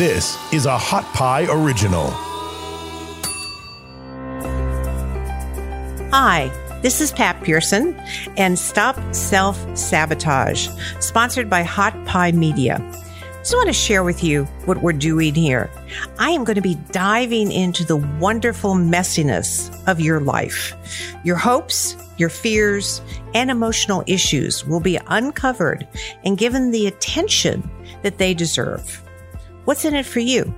This is a Hot Pie Original. Hi, this is Pat Pearson and Stop Self Sabotage, sponsored by Hot Pie Media. Just want to share with you what we're doing here. I am going to be diving into the wonderful messiness of your life. Your hopes, your fears, and emotional issues will be uncovered and given the attention that they deserve. What's in it for you?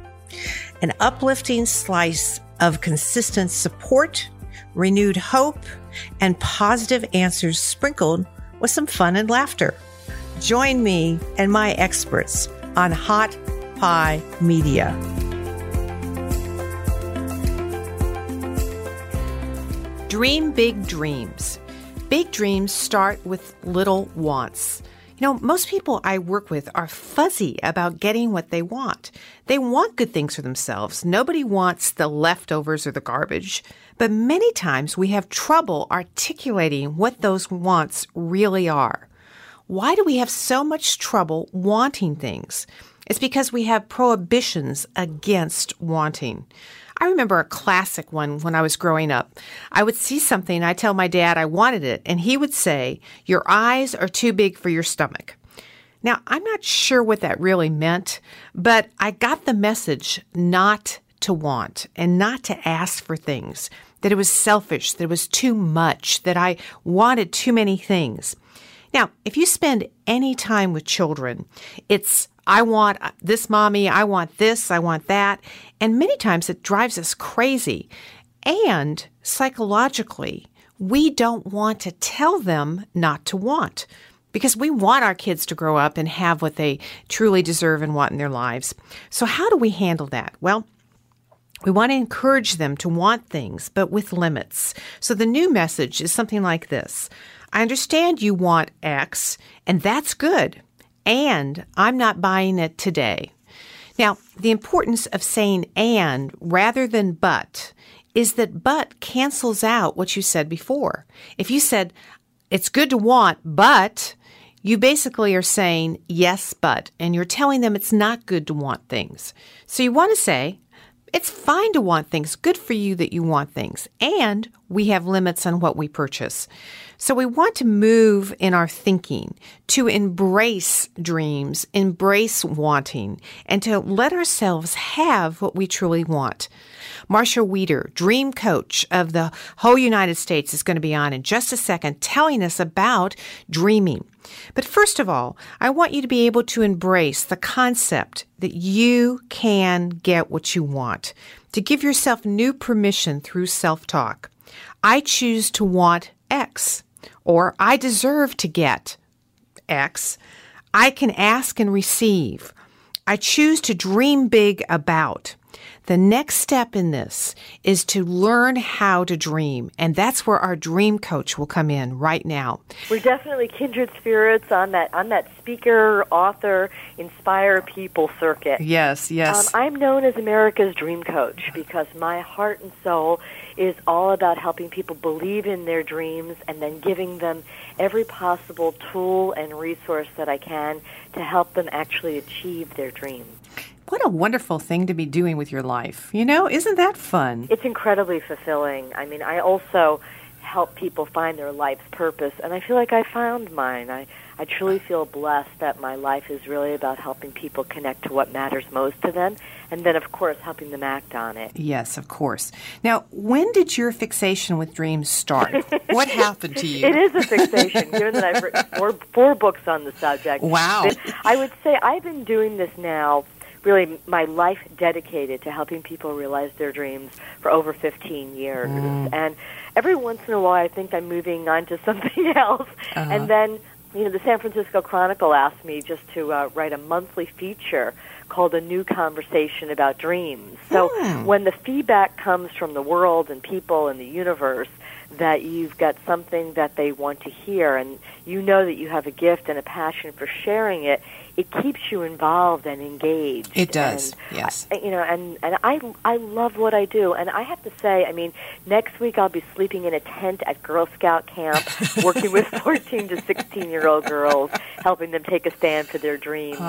An uplifting slice of consistent support renewed hope, and positive answers sprinkled with some fun and laughter. Join me and my experts on Hot Pie Media. Dream big dreams. Big dreams start with little wants. You know, most people I work with are fuzzy about getting what they want. They want good things for themselves. Nobody wants the leftovers or the garbage. But many times we have trouble articulating what those wants really are. Why do we have so much trouble wanting things? It's because we have prohibitions against wanting. I remember a classic one when I was growing up. I would see something, I tell my dad I wanted it, and he would say, Your eyes are too big for your stomach. Now, I'm not sure what that really meant, but I got the message not to want and not to ask for things, that it was selfish, that it was too much, that I wanted too many things. Now, if you spend any time with children, it's I want uh, this mommy, I want this, I want that. And many times it drives us crazy. And psychologically, we don't want to tell them not to want because we want our kids to grow up and have what they truly deserve and want in their lives. So, how do we handle that? Well, we want to encourage them to want things, but with limits. So, the new message is something like this I understand you want X, and that's good and I'm not buying it today. Now, the importance of saying and rather than but is that but cancels out what you said before. If you said, it's good to want, but you basically are saying yes, but, and you're telling them it's not good to want things. So you want to say, it's fine to want things. Good for you that you want things. And we have limits on what we purchase. So we want to move in our thinking to embrace dreams, embrace wanting, and to let ourselves have what we truly want. Marcia Wieder, dream coach of the whole United States, is going to be on in just a second telling us about dreaming. But first of all, I want you to be able to embrace the concept that you can get what you want, to give yourself new permission through self talk. I choose to want X or I deserve to get X. I can ask and receive. I choose to dream big about. The next step in this is to learn how to dream, and that's where our dream coach will come in right now. We're definitely kindred spirits on that on that speaker, author, inspire people circuit. Yes, yes. Um, I'm known as America's dream coach because my heart and soul is all about helping people believe in their dreams and then giving them every possible tool and resource that I can to help them actually achieve their dreams. What a wonderful thing to be doing with your life. You know, isn't that fun? It's incredibly fulfilling. I mean, I also help people find their life's purpose, and I feel like I found mine. I I truly feel blessed that my life is really about helping people connect to what matters most to them, and then, of course, helping them act on it. Yes, of course. Now, when did your fixation with dreams start? what happened to you? It is a fixation, given that I've written four, four books on the subject. Wow. I would say I've been doing this now really my life dedicated to helping people realize their dreams for over 15 years. Mm. And every once in a while, I think I'm moving on to something else. Uh-huh. And then you know, the San Francisco Chronicle asked me just to uh, write a monthly feature called A New Conversation About Dreams. So mm. when the feedback comes from the world and people and the universe, that you've got something that they want to hear and you know that you have a gift and a passion for sharing it, it keeps you involved and engaged. It does. And, yes. You know, and and I I love what I do, and I have to say, I mean, next week I'll be sleeping in a tent at Girl Scout camp, working with 14 to 16 year old girls, helping them take a stand for their dreams. Oh.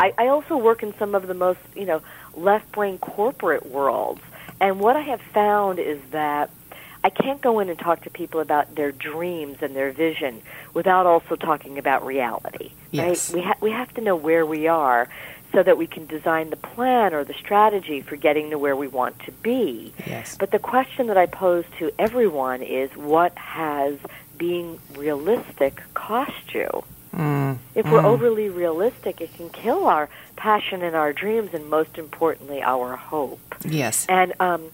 I, I also work in some of the most you know left brain corporate worlds, and what I have found is that I can't go in and talk to people about their dreams and their vision without also talking about reality. Yes. Right? We ha- we have to know where we are so that we can design the plan or the strategy for getting to where we want to be. Yes. But the question that I pose to everyone is what has being realistic cost you? Mm. If we're overly realistic, it can kill our passion and our dreams, and most importantly, our hope. Yes. And um,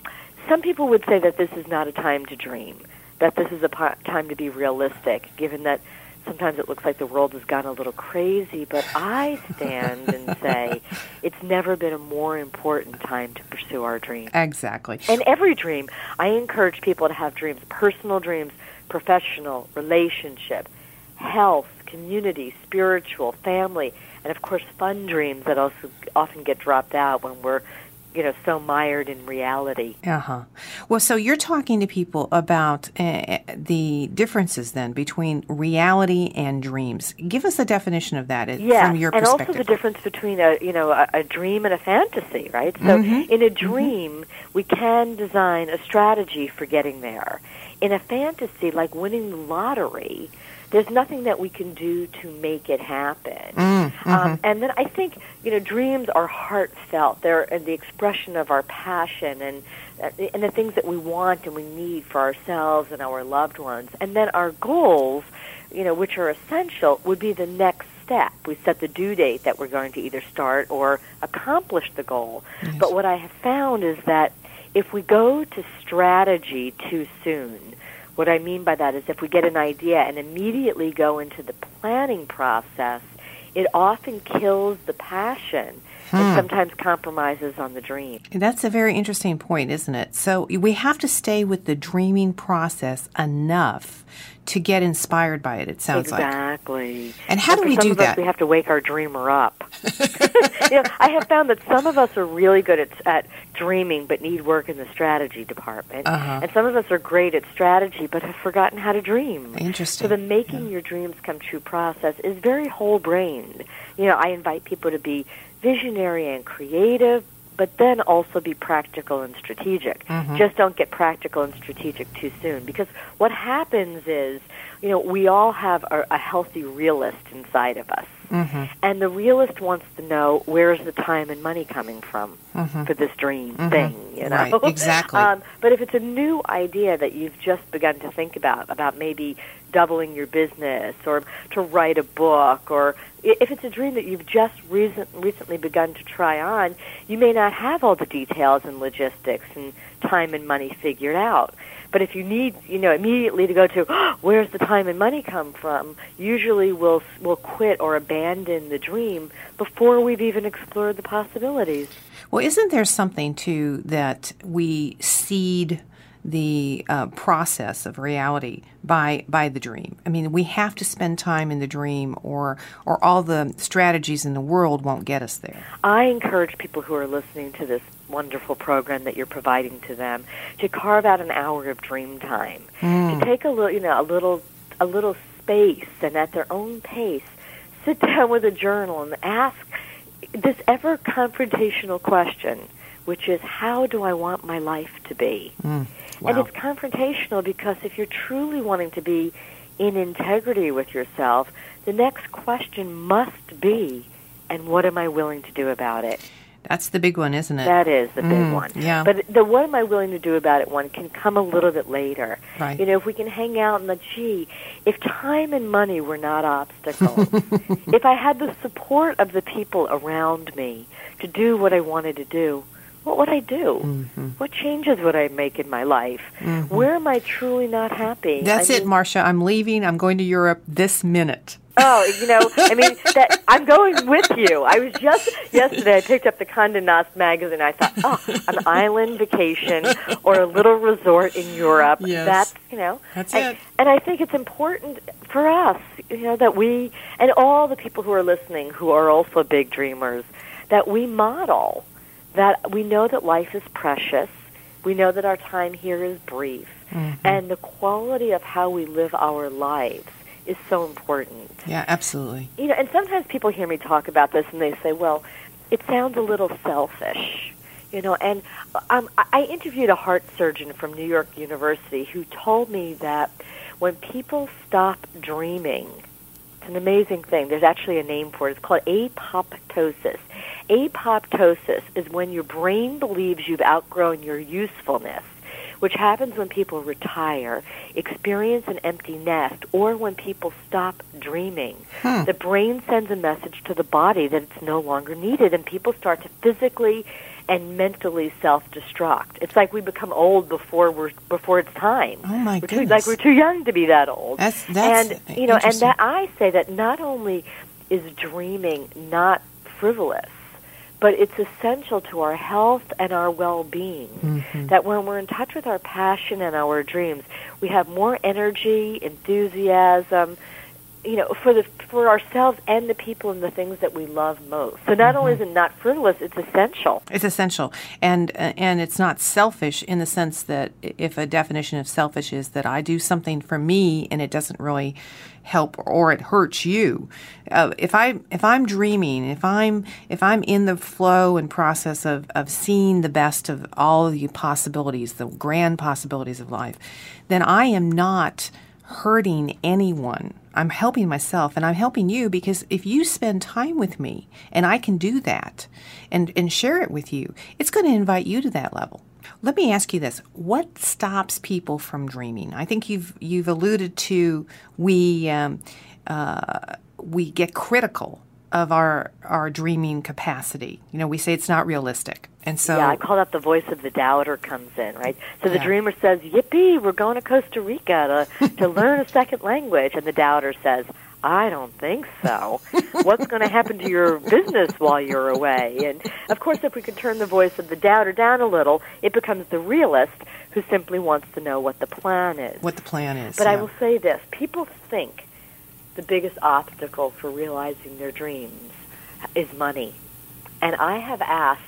some people would say that this is not a time to dream, that this is a po- time to be realistic, given that sometimes it looks like the world has gone a little crazy. But I stand and say it's never been a more important time to pursue our dreams. Exactly. And every dream, I encourage people to have dreams personal dreams, professional, relationship, health, community, spiritual, family, and of course, fun dreams that also often get dropped out when we're you know so mired in reality. Uh huh. Well, so you're talking to people about uh, the differences then between reality and dreams. Give us a definition of that uh, Yeah, from your and perspective. also the difference between a you know a, a dream and a fantasy, right? So Mm-hmm. in a dream, we can design a strategy for getting there. In a fantasy, like winning the lottery, there's nothing that we can do to make it happen. Mm-hmm. Um, and then I think you know dreams are heartfelt. They're uh, the expression of our passion and uh, and the things that we want and we need for ourselves and our loved ones. And then our goals, you know, which are essential, would be the next step. We set the due date that we're going to either start or accomplish the goal. But what I have found is that if we go to strategy too soon, what I mean by that is if we get an idea and immediately go into the planning process, it often kills the passion and sometimes compromises on the dream. That's a very interesting point, isn't it? So we have to stay with the dreaming process enough to get inspired by it. It sounds like. exactly. And how do we some do of us, that? we have to wake our dreamer up. you know, I have found that some of us are really good at, at dreaming, but need work in the strategy department, Uh-huh. and some of us are great at strategy, but have forgotten how to dream. Interesting. So the making your dreams come true process is very whole brained. You know, I invite people to be visionary and creative, but then also be practical and strategic. Mm-hmm. Just don't get practical and strategic too soon because what happens is, you know, we all have a, a healthy realist inside of us. Mm-hmm. And the realist wants to know where's the time and money coming from for this dream thing, you know? Mm-hmm. Right, exactly. um, but if it's a new idea that you've just begun to think about, about maybe doubling your business or to write a book, or i- if it's a dream that you've just recent, recently begun to try on, you may not have all the details and logistics and time and money figured out. But if you need, you know, immediately to go to where's the time and money come from, usually we'll we'll quit or abandon the dream before we've even explored the possibilities. Well, isn't there something too that we seed the uh, process of reality by by the dream? I mean, we have to spend time in the dream, or or all the strategies in the world won't get us there. I encourage people who are listening to this wonderful program that you're providing to them to carve out an hour of dream time, to mm. take a little, you know, a little, a little space, and at their own pace, sit down with a journal and ask this ever confrontational question, which is, how do I want my life to be? Mm. And Wow. it's confrontational because if you're truly wanting to be in integrity with yourself, the next question must be, and what am I willing to do about it? That's the big one, isn't it? That is the big Mm, one. yeah. But the what am I willing to do about it one can come a little bit later. Right. You know, if we can hang out and the gee, if time and money were not obstacles, if I had the support of the people around me to do what I wanted to do, what would I do? Mm-hmm. What changes would I make in my life? Where am I truly not happy? That's I it, Marcia. I'm leaving. I'm going to Europe this minute. Oh, you know, I mean, that I'm going with you. I was just yesterday. I picked up the Condé Nast magazine. I thought, oh, an island vacation or a little resort in Europe. Yes. That's you know, That's and, it. and I think it's important for us, you know, that we and all the people who are listening who are also big dreamers, that we model that we know that life is precious. We know that our time here is brief, mm-hmm. and the quality of how we live our lives is so important Yeah, absolutely. you know, and sometimes people hear me talk about this and they say, well, it sounds a little selfish. You know, and um, I I interviewed a heart surgeon from New York University who told me that when people stop dreaming, it's an amazing thing. There's actually a name for it. It's called apoptosis. Apoptosis is when your brain believes you've outgrown your usefulness, which happens when people retire, experience an empty nest, or when people stop dreaming. Hmm. The brain sends a message to the body that it's no longer needed, and people start to physically and mentally self-destruct. It's like we become old before we're before it's time. Oh, my we're too, goodness. like we're too young to be that old. That's- that's and you know, and that I say that not only is dreaming not frivolous, but it's essential to our health and our well-being. Mm-hmm. That when we're in touch with our passion and our dreams, we have more energy, enthusiasm, you know, for the for ourselves and the people and the things that we love most. So not only is Mm-hmm. it not frivolous, it's essential. It's essential, and uh, and it's not selfish in the sense that if a definition of selfish is that I do something for me and it doesn't really help or it hurts you. Uh, if I if I'm dreaming, if I'm if I'm in the flow and process of of seeing the best of all the possibilities, the grand possibilities of life, then I am not hurting anyone. I'm helping myself and I'm helping you because if you spend time with me and I can do that and, and share it with you, it's going to invite you to that level. Let me ask you this. What stops people from dreaming? I think you've you've alluded to we um, uh, we get critical of our our dreaming capacity. You know, we say it's not realistic. And so yeah, I call that the voice of the doubter comes in, right? So the Yeah. dreamer says, "Yippee, we're going to Costa Rica to to learn a second language," and the doubter says, "I don't think so. What's going to happen to your business while you're away?" And of course, if we can turn the voice of the doubter down a little, it becomes the realist who simply wants to know what the plan is. what the plan is. But I will say this: people think the biggest obstacle for realizing their dreams is money. And I have asked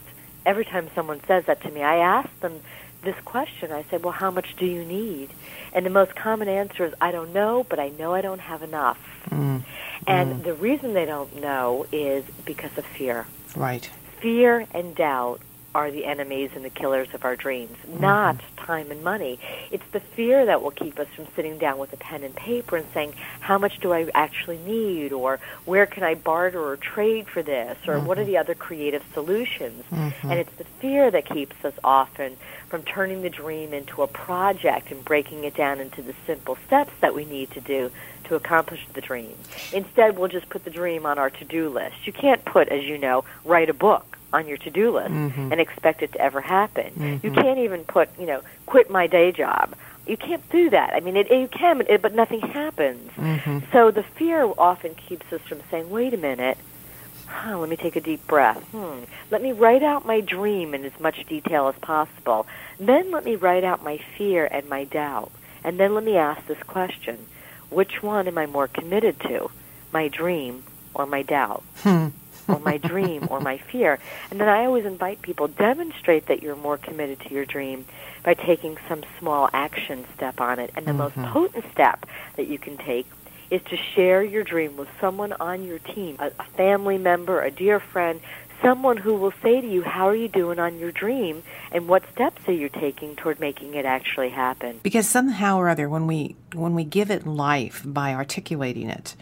every time someone says that to me, I ask them this question. I say, "Well, how much do you need?" And the most common answer is, "I don't know, but I know I don't have enough." Mm. And the reason they don't know is because of fear. right. Fear and doubt are the enemies and the killers of our dreams, mm-hmm. not time and money. It's the fear that will keep us from sitting down with a pen and paper and saying, how much do I actually need? Or where can I barter or trade for this? Or what are mm-hmm. the other creative solutions? Mm-hmm. And it's the fear that keeps us often from turning the dream into a project and breaking it down into the simple steps that we need to do to accomplish the dream. Instead, we'll just put the dream on our to-do list. You can't put, as you know, write a book on your to-do list mm-hmm. and expect it to ever happen. You mm-hmm. can't even put, you know, quit my day job. You can't do that. I mean, it, you can, but, it, but nothing happens. Mm-hmm. So the fear often keeps us from saying, wait a minute, huh, let me take a deep breath. Hmm. Let me write out my dream in as much detail as possible. Then let me write out my fear and my doubt. And then let me ask this question. Which one am I more committed to? My dream or my doubt? Hmm. Or my dream or my fear? And then I always invite people, demonstrate that you're more committed to your dream by taking some small action step on it. And the most mm-hmm. potent step that you can take is to share your dream with someone on your team, a, a family member, a dear friend, someone who will say to you, how are you doing on your dream and what steps are you taking toward making it actually happen? because somehow or other when we when we give it life by articulating it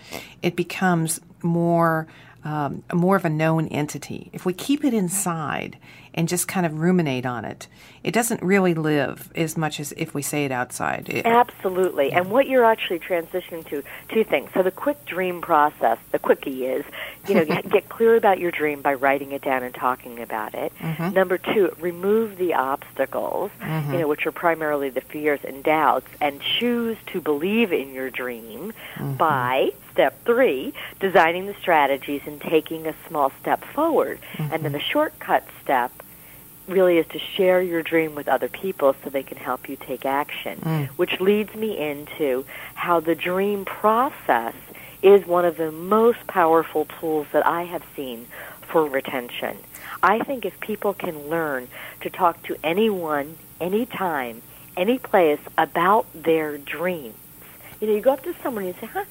it becomes more um, more of a known entity if we keep it inside and just kind of ruminate on it it doesn't really live as much as if we say it outside It- Absolutely. And what you're actually transitioning to, two things. So the quick dream process, the quickie is, you know, get get clear about your dream by writing it down and talking about it. Mm-hmm. Number two, remove the obstacles, mm-hmm. you know, which are primarily the fears and doubts, and choose to believe in your dream mm-hmm. by step three, designing the strategies and taking a small step forward. Mm-hmm. And then the shortcut step really is to share your dream with other people so they can help you take action, mm. which leads me into how the dream process is one of the most powerful tools that I have seen for retention. I think if people can learn to talk to anyone, anytime, any place about their dreams, you know, you go up to someone and you say, huh,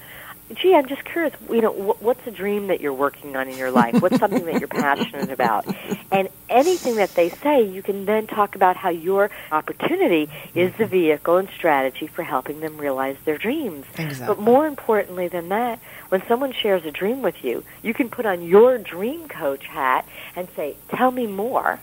gee, I'm just curious. You know, what's a dream that you're working on in your life? What's something that you're passionate about? And anything that they say, you can then talk about how your opportunity is the vehicle and strategy for helping them realize their dreams. Exactly. But more importantly than that, when someone shares a dream with you, you can put on your dream coach hat and say, "Tell me more."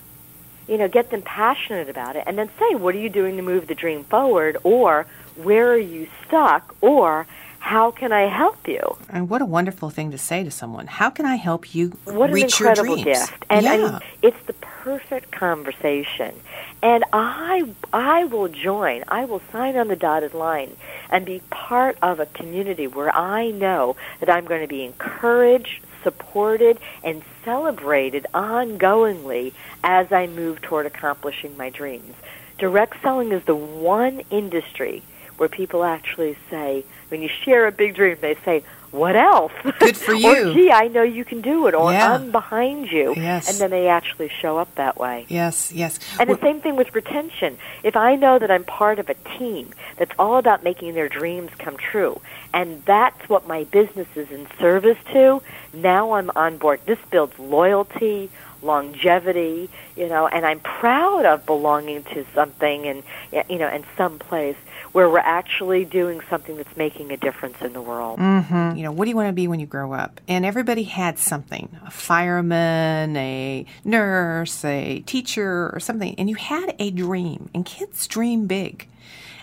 You know, get them passionate about it, and then say, "What are you doing to move the dream forward?" or "Where are you stuck?" or how can I help you? And what a wonderful thing to say to someone. How can I help you what reach your dreams? What an incredible gift. And yeah. I mean, it's the perfect conversation. And I I will join. I will sign on the dotted line and be part of a community where I know that I'm going to be encouraged, supported, and celebrated ongoingly as I move toward accomplishing my dreams. Direct selling is the one industry where people actually say, when you share a big dream, they say, "What else?" Good for you. or, "Gee, I know you can do it," or yeah. "I'm behind you," yes. and then they actually show up that way. Yes, yes. And well, the same thing with retention. If I know that I'm part of a team that's all about making their dreams come true, and that's what my business is in service to, now I'm on board. This builds loyalty, longevity, you know, and I'm proud of belonging to something and you know, and some place where we're actually doing something that's making a difference in the world. Mm-hmm. You know, what do you want to be when you grow up? And everybody had something a fireman, a nurse, a teacher, or something. And you had a dream, and kids dream big.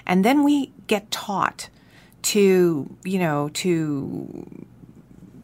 And then we get taught to, you know, to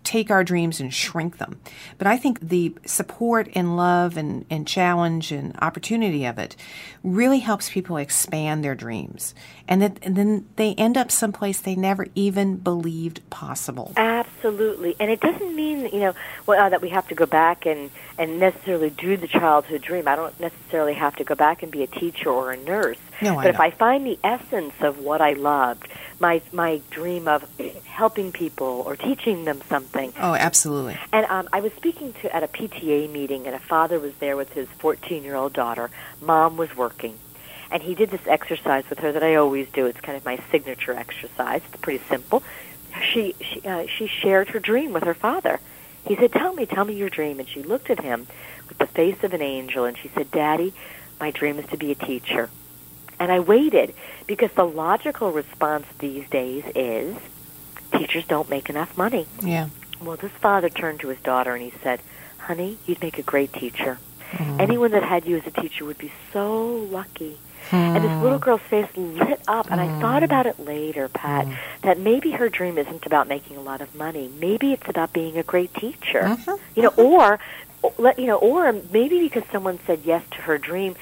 take our dreams and shrink them. But I think the support and love and, and challenge and opportunity of it really helps people expand their dreams. And, that, and then they end up someplace they never even believed possible. Absolutely. And it doesn't mean, you know, well, uh, that we have to go back and, and necessarily do the childhood dream. I don't necessarily have to go back and be a teacher or a nurse. No, but if I find the essence of what I loved, my my dream of helping people or teaching them something. Oh, absolutely. And um, I was speaking to at a PTA meeting, and a father was there with his 14 year old daughter. Mom was working, and he did this exercise with her that I always do. It's kind of my signature exercise. It's pretty simple. She she uh, she shared her dream with her father. He said, "Tell me, tell me your dream." And she looked at him with the face of an angel, and she said, "Daddy, my dream is to be a teacher." And I waited because the logical response these days is teachers don't make enough money. Yeah. Well, this father turned to his daughter and he said, Honey, you'd make a great teacher. Mm. Anyone that had you as a teacher would be so lucky. Mm. And this little girl's face lit up, and I thought about it later, Pat, Mm. that maybe her dream isn't about making a lot of money. Maybe it's about being a great teacher. Mhm. You know, or let you know, or maybe because someone said yes to her dream,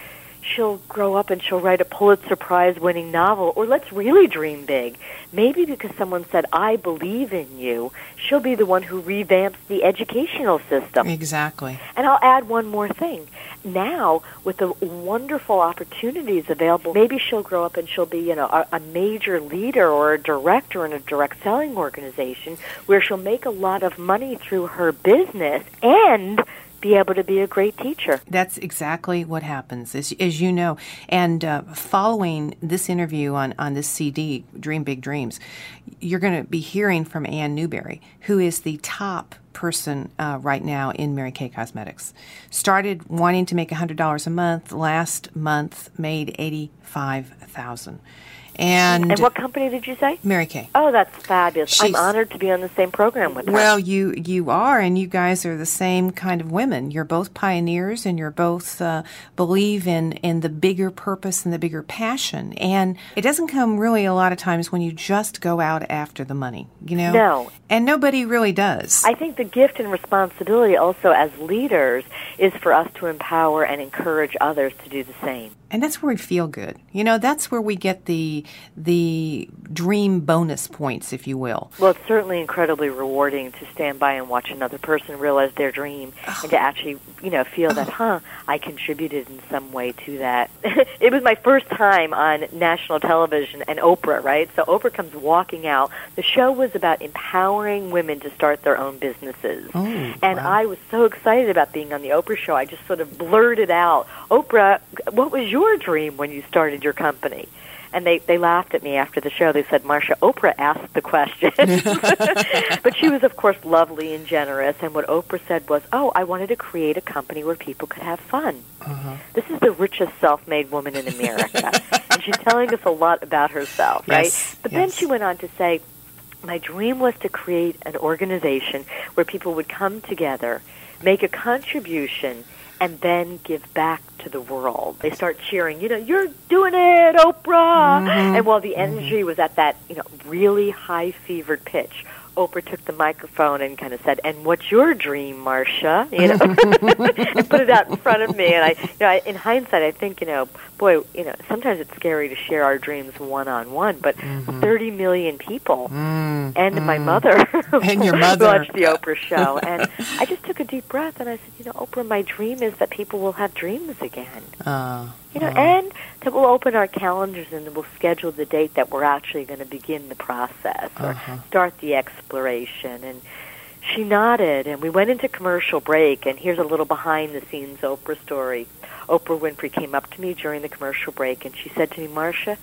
she'll grow up and she'll write a Pulitzer Prize winning novel. Or let's really dream big. Maybe because someone said, I believe in you, she'll be the one who revamps the educational system. Exactly. And I'll add one more thing. Now, with the wonderful opportunities available, maybe she'll grow up and she'll be, you know, a, a major leader or a director in a direct selling organization where she'll make a lot of money through her business and be able to be a great teacher. That's exactly what happens, as, as you know. And uh, following this interview on, on this CD, Dream Big Dreams, you're going to be hearing from Ann Newberry, who is the top person uh, right now in Mary Kay Cosmetics. Started wanting to make $100 a month. Last month made 85000 and, and what company did you say? Mary Kay. Oh, that's fabulous! She's, I'm honored to be on the same program with her. Well, you you are, and you guys are the same kind of women. You're both pioneers, and you're both uh, believe in in the bigger purpose and the bigger passion. And it doesn't come really a lot of times when you just go out after the money. You know, no, and nobody really does. I think the gift and responsibility also as leaders is for us to empower and encourage others to do the same. And that's where we feel good. You know, that's where we get the the dream bonus points, if you will. Well, it's certainly incredibly rewarding to stand by and watch another person realize their dream and to actually, you know, feel that, huh, I contributed in some way to that. it was my first time on national television and Oprah, right? So Oprah comes walking out. The show was about empowering women to start their own businesses. Oh, and wow. I was so excited about being on the Oprah show. I just sort of blurted out, "Oprah, what was your dream when you started your company?" And they they laughed at me after the show. They said, Marcia, Oprah asked the question." but she was of course lovely and generous, and what Oprah said was, "Oh, I wanted to create a company where people could have fun." Uh-huh. This is the richest self-made woman in America. and she's telling us a lot about herself, right? Yes, But then she went on to say, my dream was to create an organization where people would come together, make a contribution, and then give back to the world. They start cheering, you know, you're doing it, Oprah. Mm-hmm. And while the mm-hmm. energy was at that, you know, really high fevered pitch, Oprah took the microphone and kind of said, "And what's your dream, Marcia?" You know, and put it out in front of me. And I, you know, I, in hindsight, I think, you know, boy, you know, sometimes it's scary to share our dreams one on one, but mm-hmm. thirty million people mm, and my mm. mother And your mother. watched the Oprah show, and I just took a deep breath and I said, you know, Oprah, my dream is that people will have dreams again. Uh, You know, and that we'll open our calendars and we'll schedule the date that we're actually going to begin the process or Uh-huh. start the exploration. And she nodded, and we went into commercial break. And here's a little behind the scenes Oprah story. Oprah Winfrey came up to me during the commercial break, and she said to me, Marcia,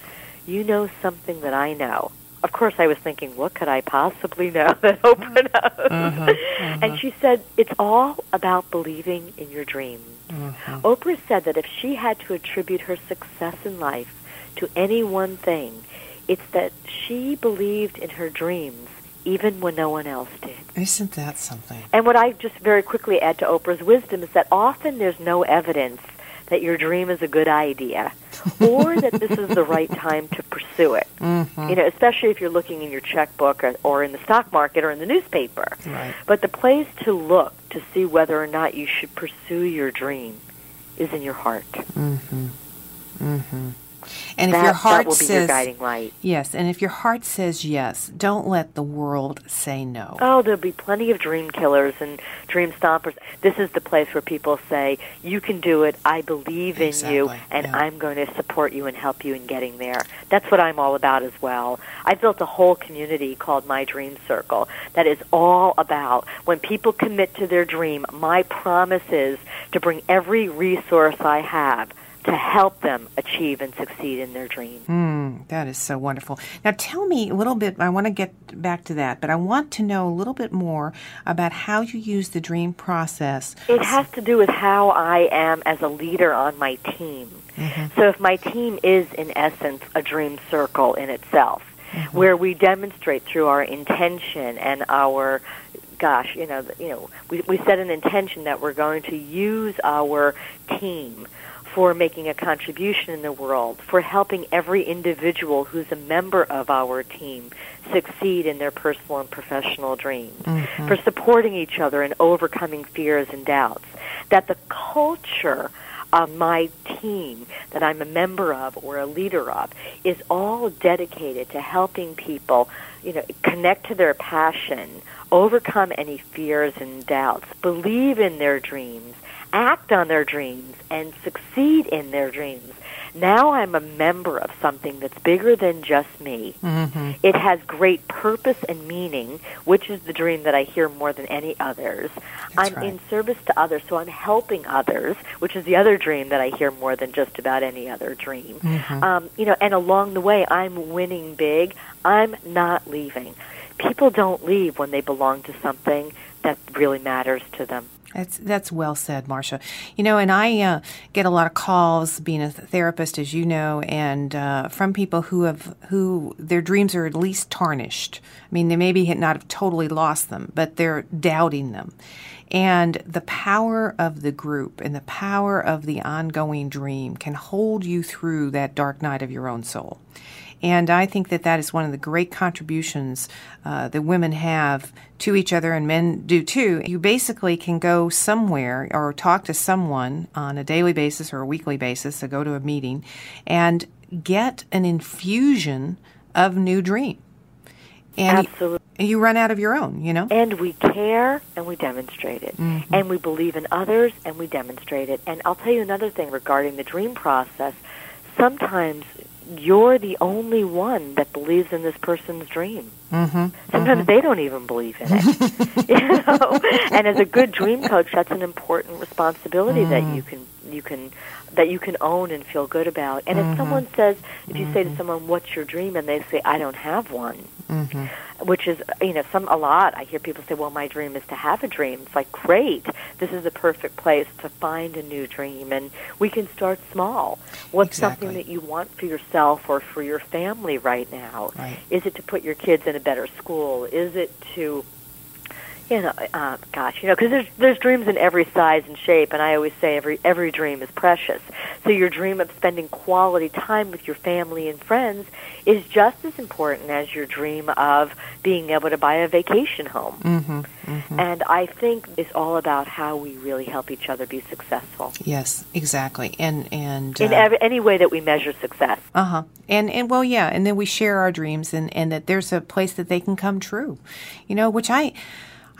you know something that I know. Of course, I was thinking, what could I possibly know that Oprah mm-hmm, knows? And mm-hmm. she said, it's all about believing in your dreams. Mm-hmm. Oprah said that if she had to attribute her success in life to any one thing, it's that she believed in her dreams even when no one else did. isn't that something? And what I just very quickly add to Oprah's wisdom is that often there's no evidence that your dream is a good idea or that this is the right time to pursue it. Mm-hmm. You know, especially if you're looking in your checkbook or, or in the stock market or in the newspaper. Right. But the place to look to see whether or not you should pursue your dream is in your heart. And if your heart that will be says your guiding light. yes, and if your heart says yes, don't let the world say no. Oh, there'll be plenty of dream killers and dream stompers. This is the place where people say, "You can do it. I believe in you, and yeah. I'm going to support you and help you in getting there." That's what I'm all about as well. I built a whole community called My Dream Circle that is all about when people commit to their dream. My promise is to bring every resource I have to help them achieve and succeed in their dream. Mm, that is so wonderful. Now, tell me a little bit. I want to get back to that, but I want to know a little bit more about how you use the dream process. It has to do with how I am as a leader on my team. So if my team is in essence a dream circle in itself, where we demonstrate through our intention and our gosh, you know, you know, we we set an intention that we're going to use our team for making a contribution in the world, for helping every individual who's a member of our team succeed in their personal and professional dreams, mm-hmm. for supporting each other and overcoming fears and doubts. That the culture of my team that I'm a member of or a leader of is all dedicated to helping people, you know, connect to their passion, overcome any fears and doubts, believe in their dreams, act on their dreams, and succeed in their dreams. Now I'm a member of something that's bigger than just me. Mm-hmm. It has great purpose and meaning, which is the dream that I hear more than any others. I'm right. in service to others, so I'm helping others, which is the other dream that I hear more than just about any other dream. Mm-hmm. Um, you know, and along the way, I'm winning big. I'm not leaving. People don't leave when they belong to something that really matters to them. That's that's well said, Marcia. You know, and I uh, get a lot of calls being a therapist, as you know, and uh, from people who have who their dreams are at least tarnished. I mean, they maybe not have totally lost them, but they're doubting them. And the power of the group and the power of the ongoing dream can hold you through that dark night of your own soul. And I think that that is one of the great contributions uh, that women have to each other and men do too. You basically can go somewhere or talk to someone on a daily basis or a weekly basis, so go to a meeting, and get an infusion of new dream. And Absolutely. You, you run out of your own, you know? And we care and we demonstrate it. Mm-hmm. And we believe in others and we demonstrate it. And I'll tell you another thing regarding the dream process. Sometimes you're the only one that believes in this person's dream. Mm-hmm. Sometimes mm-hmm. they don't even believe in it. you know? And as a good dream coach, that's an important responsibility mm. that you can you can that you can own and feel good about. And mm-hmm. if someone says, if you say to someone, "What's your dream?" and they say, "I don't have one," mm-hmm. which is you know some a lot. I hear people say, "Well, my dream is to have a dream." It's like, great, this is the perfect place to find a new dream, and we can start small. What's exactly. something that you want for yourself or for your family right now? Right. Is it to put your kids in a better school? Is it to you know, uh, gosh, you know, because there's there's dreams in every size and shape, and I always say every every dream is precious. So your dream of spending quality time with your family and friends is just as important as your dream of being able to buy a vacation home. Mm-hmm, mm-hmm. And I think it's all about how we really help each other be successful. Yes, exactly, and and in uh, every, any way that we measure success. Uh huh. And and well, yeah, and then we share our dreams, and and that there's a place that they can come true, you know, which I.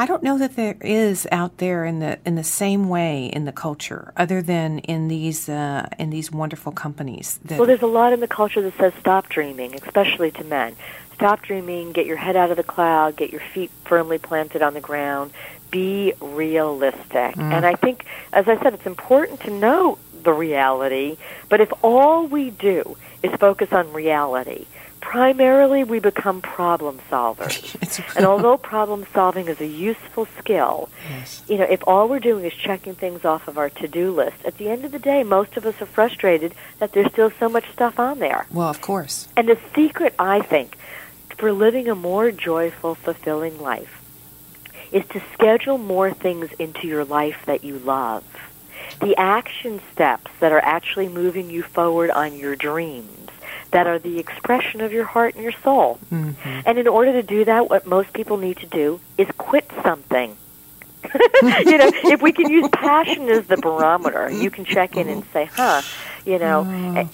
I don't know that there is out there in the in the same way in the culture, other than in these uh, in these wonderful companies. Well, there's a lot in the culture that says stop dreaming, especially to men. Stop dreaming. Get your head out of the cloud. Get your feet firmly planted on the ground. Be realistic. Mm. And I think, as I said, it's important to know the reality. But if all we do is focus on reality, primarily we become problem solvers. and although problem solving is a useful skill, yes. you know, if all we're doing is checking things off of our to-do list, at the end of the day, most of us are frustrated that there's still so much stuff on there. Well, of course. And the secret, I think, for living a more joyful, fulfilling life is to schedule more things into your life that you love. The action steps that are actually moving you forward on your dreams that are the expression of your heart and your soul. Mm-hmm. And in order to do that, what most people need to do is quit something. you know, if we can use passion as the barometer, you can check in and say, huh, you know,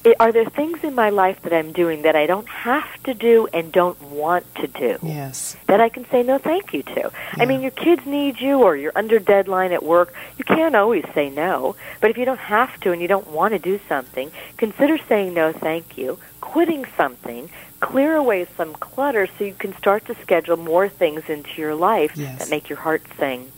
Oh. are there things in my life that I'm doing that I don't have to do and don't want to do? Yes. that I can say no thank you to. I mean, your kids need you or you're under deadline at work. You can't always say no. But if you don't have to and you don't want to do something, consider saying no thank you, quitting something, clear away some clutter so you can start to schedule more things into your life Yes. that make your heart sing.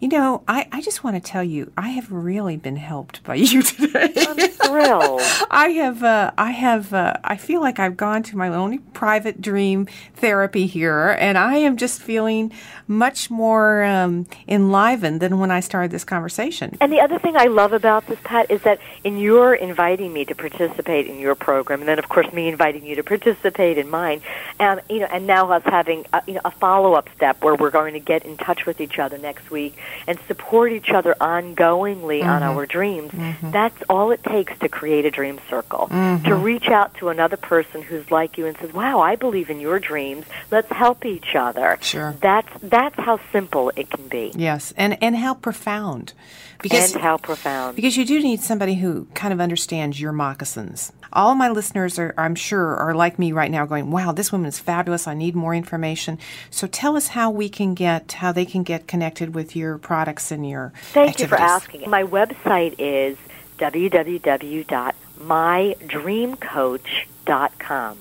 You know, I, I just want to tell you, I have really been helped by you today. I'm thrilled. I have, uh, I have, uh, I feel like I've gone to my own private dream therapy here, and I am just feeling much more um, enlivened than when I started this conversation. And the other thing I love about this, Pat, is that in your inviting me to participate in your program, and then of course me inviting you to participate in mine, and you know, and now us having a, you know a follow up step where we're going to get in touch with each other next week and support each other ongoingly on mm-hmm. our dreams. Mm-hmm. That's all it takes to create a dream circle. Mm-hmm. To reach out to another person who's like you and says, "Wow, I believe in your dreams. Let's help each other." Sure. That's that's how simple it can be, Yes, and and how profound, because and how profound. because you do need somebody who kind of understands your moccasins. All my listeners are, I'm sure, are like me right now, going, "Wow, this woman is fabulous. I need more information." So tell us how we can get how they can get connected with your products and your Thank you for asking. My website is www.mydreamcoach.com.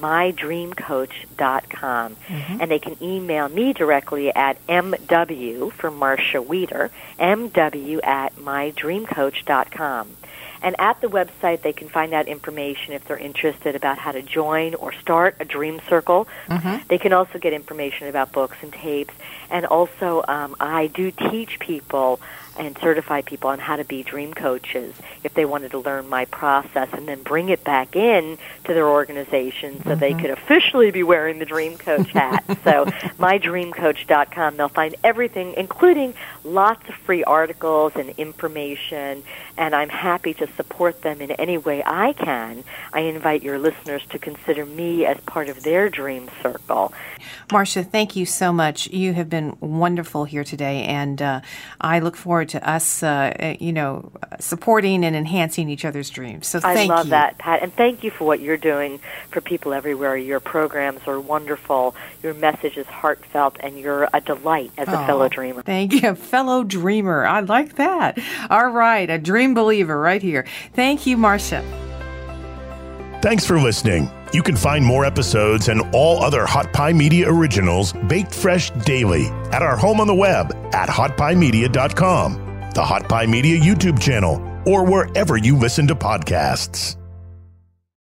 mydreamcoach.com. Mm-hmm. And they can email me directly at mw for Marcia Wieder, mw at mydreamcoach.com. And at the website, they can find out information if they're interested about how to join or start a dream circle. They can also get information about books and tapes. And also, um, I do teach people and certify people on how to be dream coaches if they wanted to learn my process and then bring it back in to their organization so mm-hmm. they could officially be wearing the dream coach hat. so mydreamcoach.com they'll find everything including lots of free articles and information and I'm happy to support them in any way I can. I invite your listeners to consider me as part of their dream circle. Marcia, thank you so much. You have been wonderful here today, and uh, I look forward to us, uh, uh you know, supporting and enhancing each other's dreams. So thank I love you. that, Pat, and thank you for what you're doing for people everywhere. Your programs are wonderful. Your message is heartfelt, and you're a delight as a oh, fellow dreamer. Thank you, fellow dreamer. I like that. All right, a dream believer right here. Thank you, Marcia. Thanks for listening. You can find more episodes and all other Hot Pie Media originals baked fresh daily at our home on the web at hotpiemedia.com, the Hot Pie Media YouTube channel, or wherever you listen to podcasts.